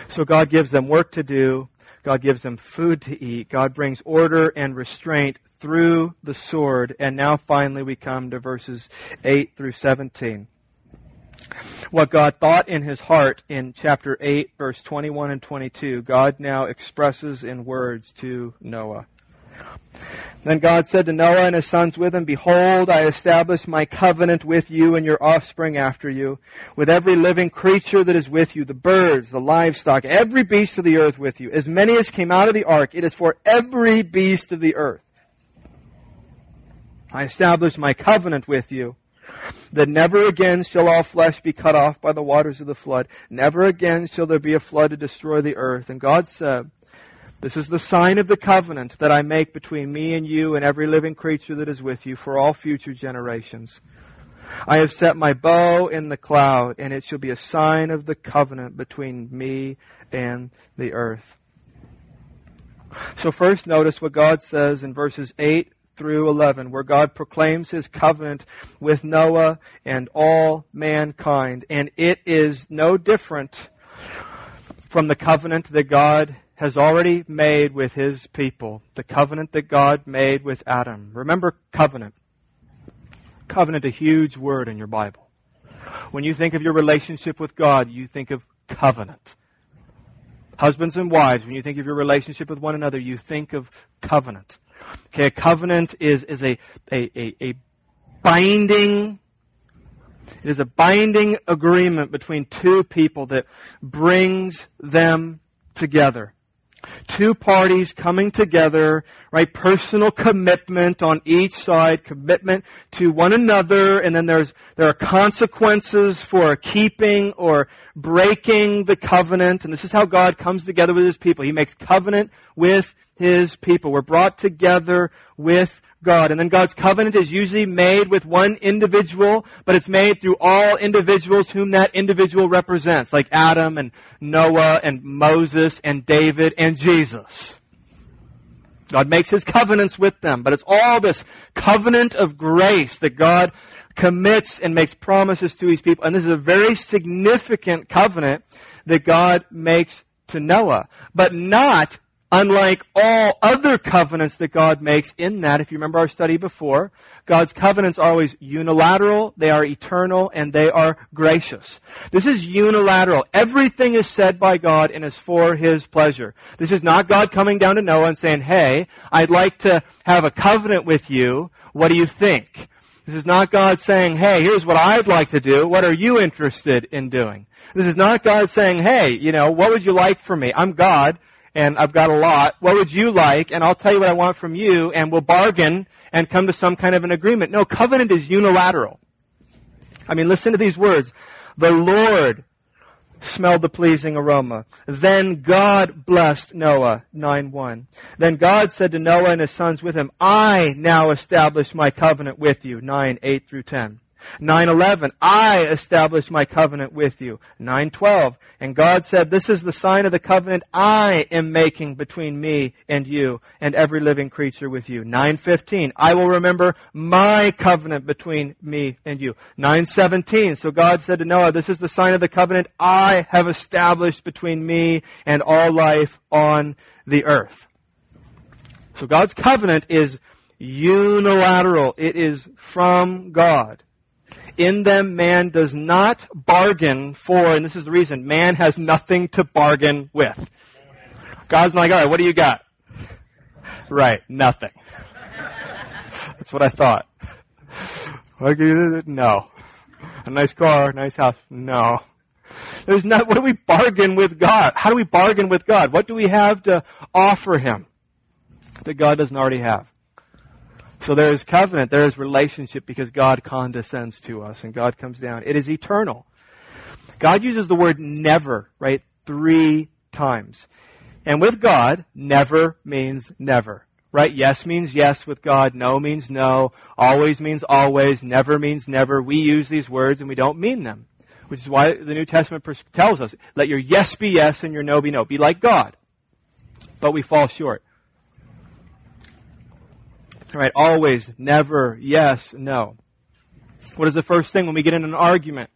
So God gives them work to do. God gives them food to eat. God brings order and restraint through the sword. And now finally we come to verses 8 through 17 what God thought in his heart in chapter 8, verse 21 and 22, God now expresses in words to Noah. Then God said to Noah and his sons with him, Behold, I establish my covenant with you and your offspring after you, with every living creature that is with you, the birds, the livestock, every beast of the earth with you, as many as came out of the ark. It is for every beast of the earth. I establish my covenant with you that never again shall all flesh be cut off by the waters of the flood. Never again shall there be a flood to destroy the earth. And God said, This is the sign of the covenant that I make between me and you and every living creature that is with you for all future generations. I have set my bow in the cloud, and it shall be a sign of the covenant between me and the earth. So first notice what God says in verses 8 through 11, where God proclaims his covenant with Noah and all mankind. And it is no different from the covenant that God has already made with his people, the covenant that God made with Adam. Remember covenant. Covenant, a huge word in your Bible. When you think of your relationship with God, you think of covenant. Husbands and wives, when you think of your relationship with one another, you think of covenant. Okay, a covenant is, is a, a, a, a binding it is a binding agreement between two people that brings them together. Two parties coming together, right? Personal commitment on each side, commitment to one another, and then there's, there are consequences for keeping or breaking the covenant. And this is how God comes together with His people. He makes covenant with his people. We're brought together with God. And then God's covenant is usually made with one individual, but it's made through all individuals whom that individual represents, like Adam and Noah and Moses and David and Jesus. God makes his covenants with them, but it's all this covenant of grace that God commits and makes promises to his people. And this is a very significant covenant that God makes to Noah, but not unlike all other covenants that God makes in that, if you remember our study before, God's covenants are always unilateral, they are eternal, and they are gracious. This is unilateral. Everything is said by God and is for His pleasure. This is not God coming down to Noah and saying, hey, I'd like to have a covenant with you. What do you think? This is not God saying, hey, here's what I'd like to do. What are you interested in doing? This is not God saying, hey, you know, what would you like from me? I'm God and I've got a lot. What would you like? And I'll tell you what I want from you and we'll bargain and come to some kind of an agreement. No, covenant is unilateral. I mean, listen to these words. The Lord smelled the pleasing aroma. Then God blessed Noah, 9-1. Then God said to Noah and his sons with him, I now establish my covenant with you, 9, 8 through 10. 9:11 I establish my covenant with you. 9:12 and God said this is the sign of the covenant I am making between me and you and every living creature with you. 9:15 I will remember my covenant between me and you. 9:17 so God said to Noah this is the sign of the covenant I have established between me and all life on the earth. So God's covenant is unilateral. It is from God in them man does not bargain for, and this is the reason, man has nothing to bargain with. God's like, all right, what do you got? Right, nothing. That's what I thought. No. A nice car, nice house. No. There's not, what do we bargain with God? How do we bargain with God? What do we have to offer Him that God doesn't already have? So there is covenant, there is relationship because God condescends to us and God comes down. It is eternal. God uses the word never, right? Three times. And with God, never means never. Right? Yes means yes with God. No means no. Always means always. Never means never. We use these words and we don't mean them. Which is why the New Testament tells us, let your yes be yes and your no be no. Be like God. But we fall short. Right? Always, never, yes, no. What is the first thing when we get in an argument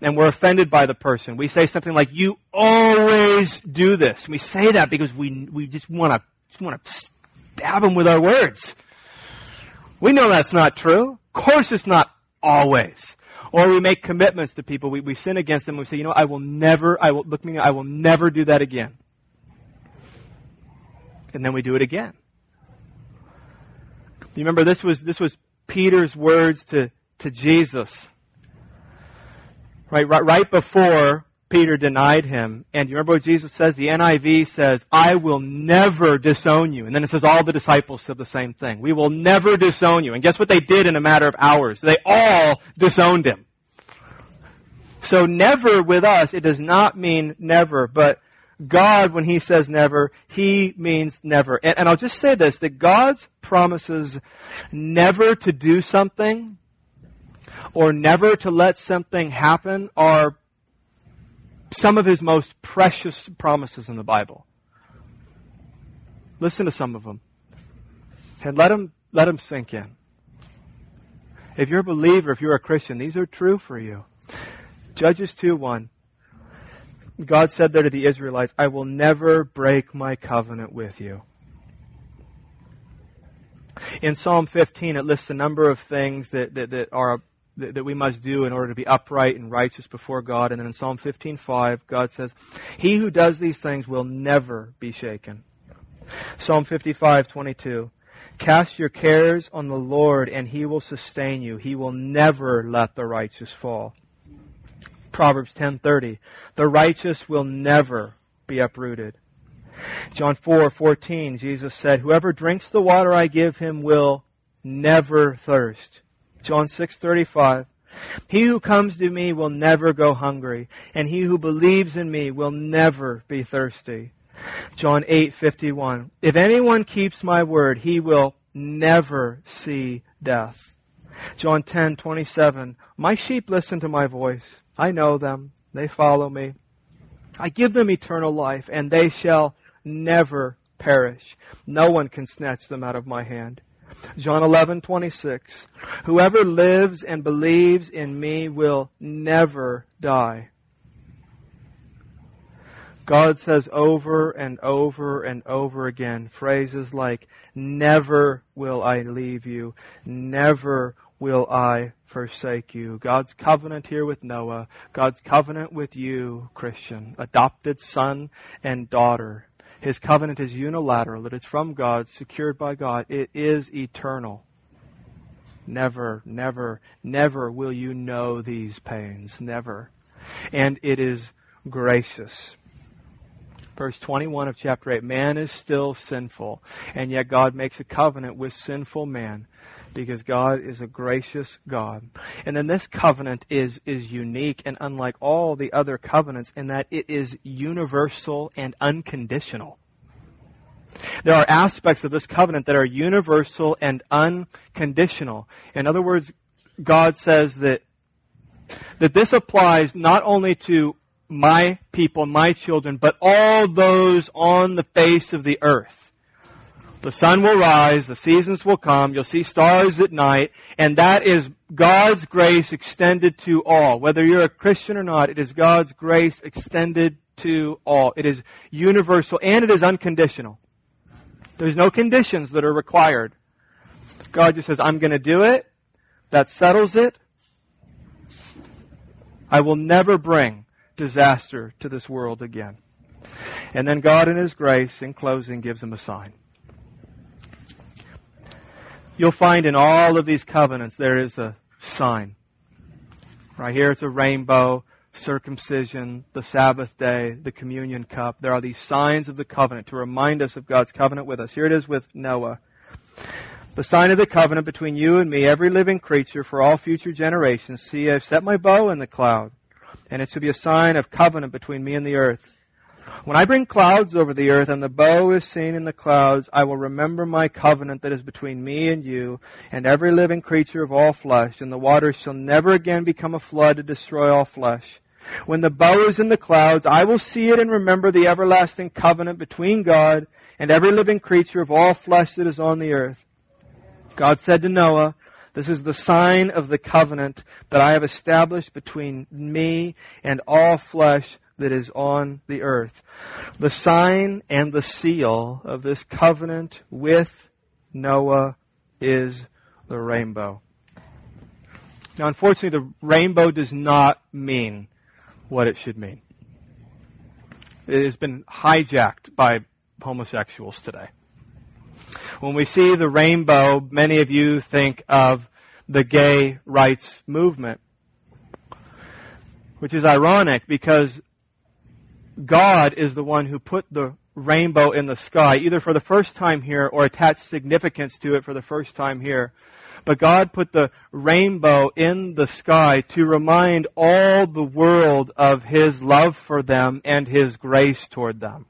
and we're offended by the person? We say something like, you always do this. And we say that because we, we just want to, want to stab them with our words. We know that's not true. Of course it's not always. Or we make commitments to people. We, we sin against them. We say, you know, I will never, I will, look me, I will never do that again. And then we do it again. You remember this was, this was Peter's words to, to Jesus. Right, right, right before Peter denied him. And you remember what Jesus says? The NIV says, I will never disown you. And then it says all the disciples said the same thing. We will never disown you. And guess what they did in a matter of hours? They all disowned him. So never with us, it does not mean never, but God, when He says never, He means never. And, and, I'll just say this, that God's promises never to do something or never to let something happen are some of His most precious promises in the Bible. Listen to some of them. And let them, let them sink in. If you're a believer, if you're a Christian, these are true for you. Judges 2 1. God said there to the Israelites, I will never break my covenant with you. In Psalm 15, it lists a number of things that, that, that are that, we must do in order to be upright and righteous before God. And then in Psalm 15:5, God says, "He who does these things will never be shaken." Psalm 55:22, "Cast your cares on the Lord, and He will sustain you. He will never let the righteous fall." Proverbs 10:30. The righteous will never be uprooted. John 4:14 Jesus said, "Whoever drinks the water I give him will never thirst." John 6:35. He who comes to me will never go hungry, and he who believes in me will never be thirsty. John 8:51. If anyone keeps my word, he will never see death. John 10:27. My sheep listen to my voice. I know them. They follow me. I give them eternal life, and they shall never perish. No one can snatch them out of my hand. John 11:26 Whoever lives and believes in me will never die. God says over and over and over again phrases like, Never will I leave you. Never will I forsake you. God's covenant here with Noah, God's covenant with you, Christian, adopted son and daughter. His covenant is unilateral, that it's from God, secured by God. It is eternal. Never, never, never will you know these pains. Never. And it is gracious. Verse 21 of chapter 8 Man is still sinful, and yet God makes a covenant with sinful man because God is a gracious God. And then this covenant is, is unique and unlike all the other covenants in that it is universal and unconditional. There are aspects of this covenant that are universal and unconditional. In other words, God says that, that this applies not only to my people, my children, but all those on the face of the earth. The sun will rise, the seasons will come, you'll see stars at night, and that is God's grace extended to all. Whether you're a Christian or not, it is God's grace extended to all. It is universal and it is unconditional. There's no conditions that are required. God just says, I'm going to do it. That settles it. I will never bring disaster to this world again. And then God, in His grace, in closing, gives him a sign. You'll find in all of these covenants there is a sign. Right here it's a rainbow circumcision, the Sabbath day, the communion cup. There are these signs of the covenant to remind us of God's covenant with us. Here it is with Noah. The sign of the covenant between you and me, every living creature for all future generations. See, I've set my bow in the cloud, and it shall be a sign of covenant between me and the earth. When I bring clouds over the earth and the bow is seen in the clouds, I will remember my covenant that is between me and you and every living creature of all flesh, and the waters shall never again become a flood to destroy all flesh. When the bow is in the clouds, I will see it and remember the everlasting covenant between God and every living creature of all flesh that is on the earth. God said to Noah, This is the sign of the covenant that I have established between me and all flesh that is on the earth. The sign and the seal of this covenant with Noah is the rainbow. Now, unfortunately, the rainbow does not mean what it should mean. It has been hijacked by homosexuals today. When we see the rainbow, many of you think of the gay rights movement, which is ironic because God is the one who put the rainbow in the sky, either for the first time here or attached significance to it for the first time here. But God put the rainbow in the sky to remind all the world of His love for them and His grace toward them.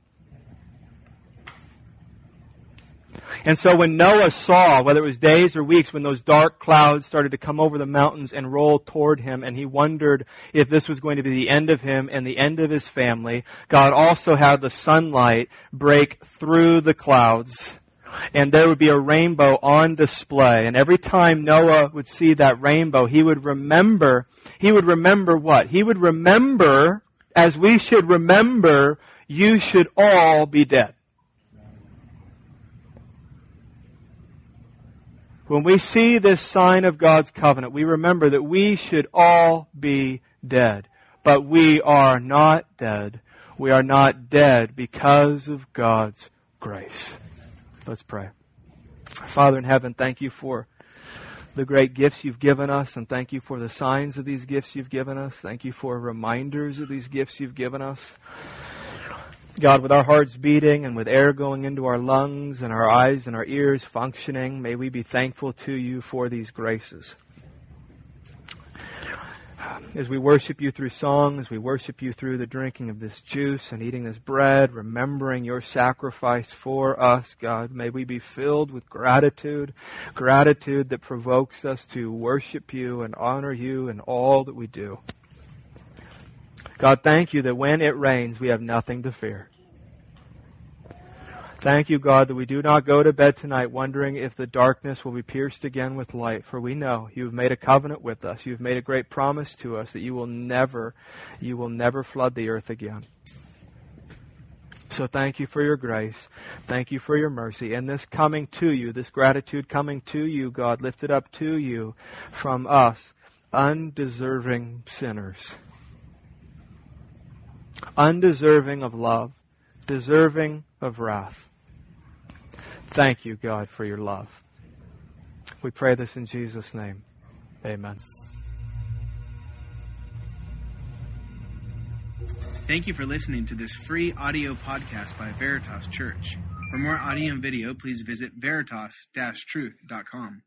And so when Noah saw, whether it was days or weeks, when those dark clouds started to come over the mountains and roll toward him, and he wondered if this was going to be the end of him and the end of his family, God also had the sunlight break through the clouds and there would be a rainbow on display. And every time Noah would see that rainbow, he would remember, he would remember what? He would remember, as we should remember, you should all be dead. When we see this sign of God's covenant, we remember that we should all be dead. But we are not dead. We are not dead because of God's grace. Let's pray. Father in heaven, thank you for the great gifts you've given us, and thank you for the signs of these gifts you've given us. Thank you for reminders of these gifts you've given us. God, with our hearts beating and with air going into our lungs and our eyes and our ears functioning, may we be thankful to you for these graces as we worship you through song, as we worship you through the drinking of this juice and eating this bread, remembering your sacrifice for us, God, may we be filled with gratitude, gratitude that provokes us to worship you and honor you in all that we do. God, thank you that when it rains, we have nothing to fear. Thank you, God, that we do not go to bed tonight wondering if the darkness will be pierced again with light, for we know you have made a covenant with us. You have made a great promise to us that you will never, you will never flood the earth again. So thank you for your grace. Thank you for your mercy. And this coming to you, this gratitude coming to you, God, lifted up to you from us, undeserving sinners. Undeserving of love, deserving of wrath. Thank you, God, for your love. We pray this in Jesus' name. Amen. Thank you for listening to this free audio podcast by Veritas Church. For more audio and video, please visit veritas-truth.com.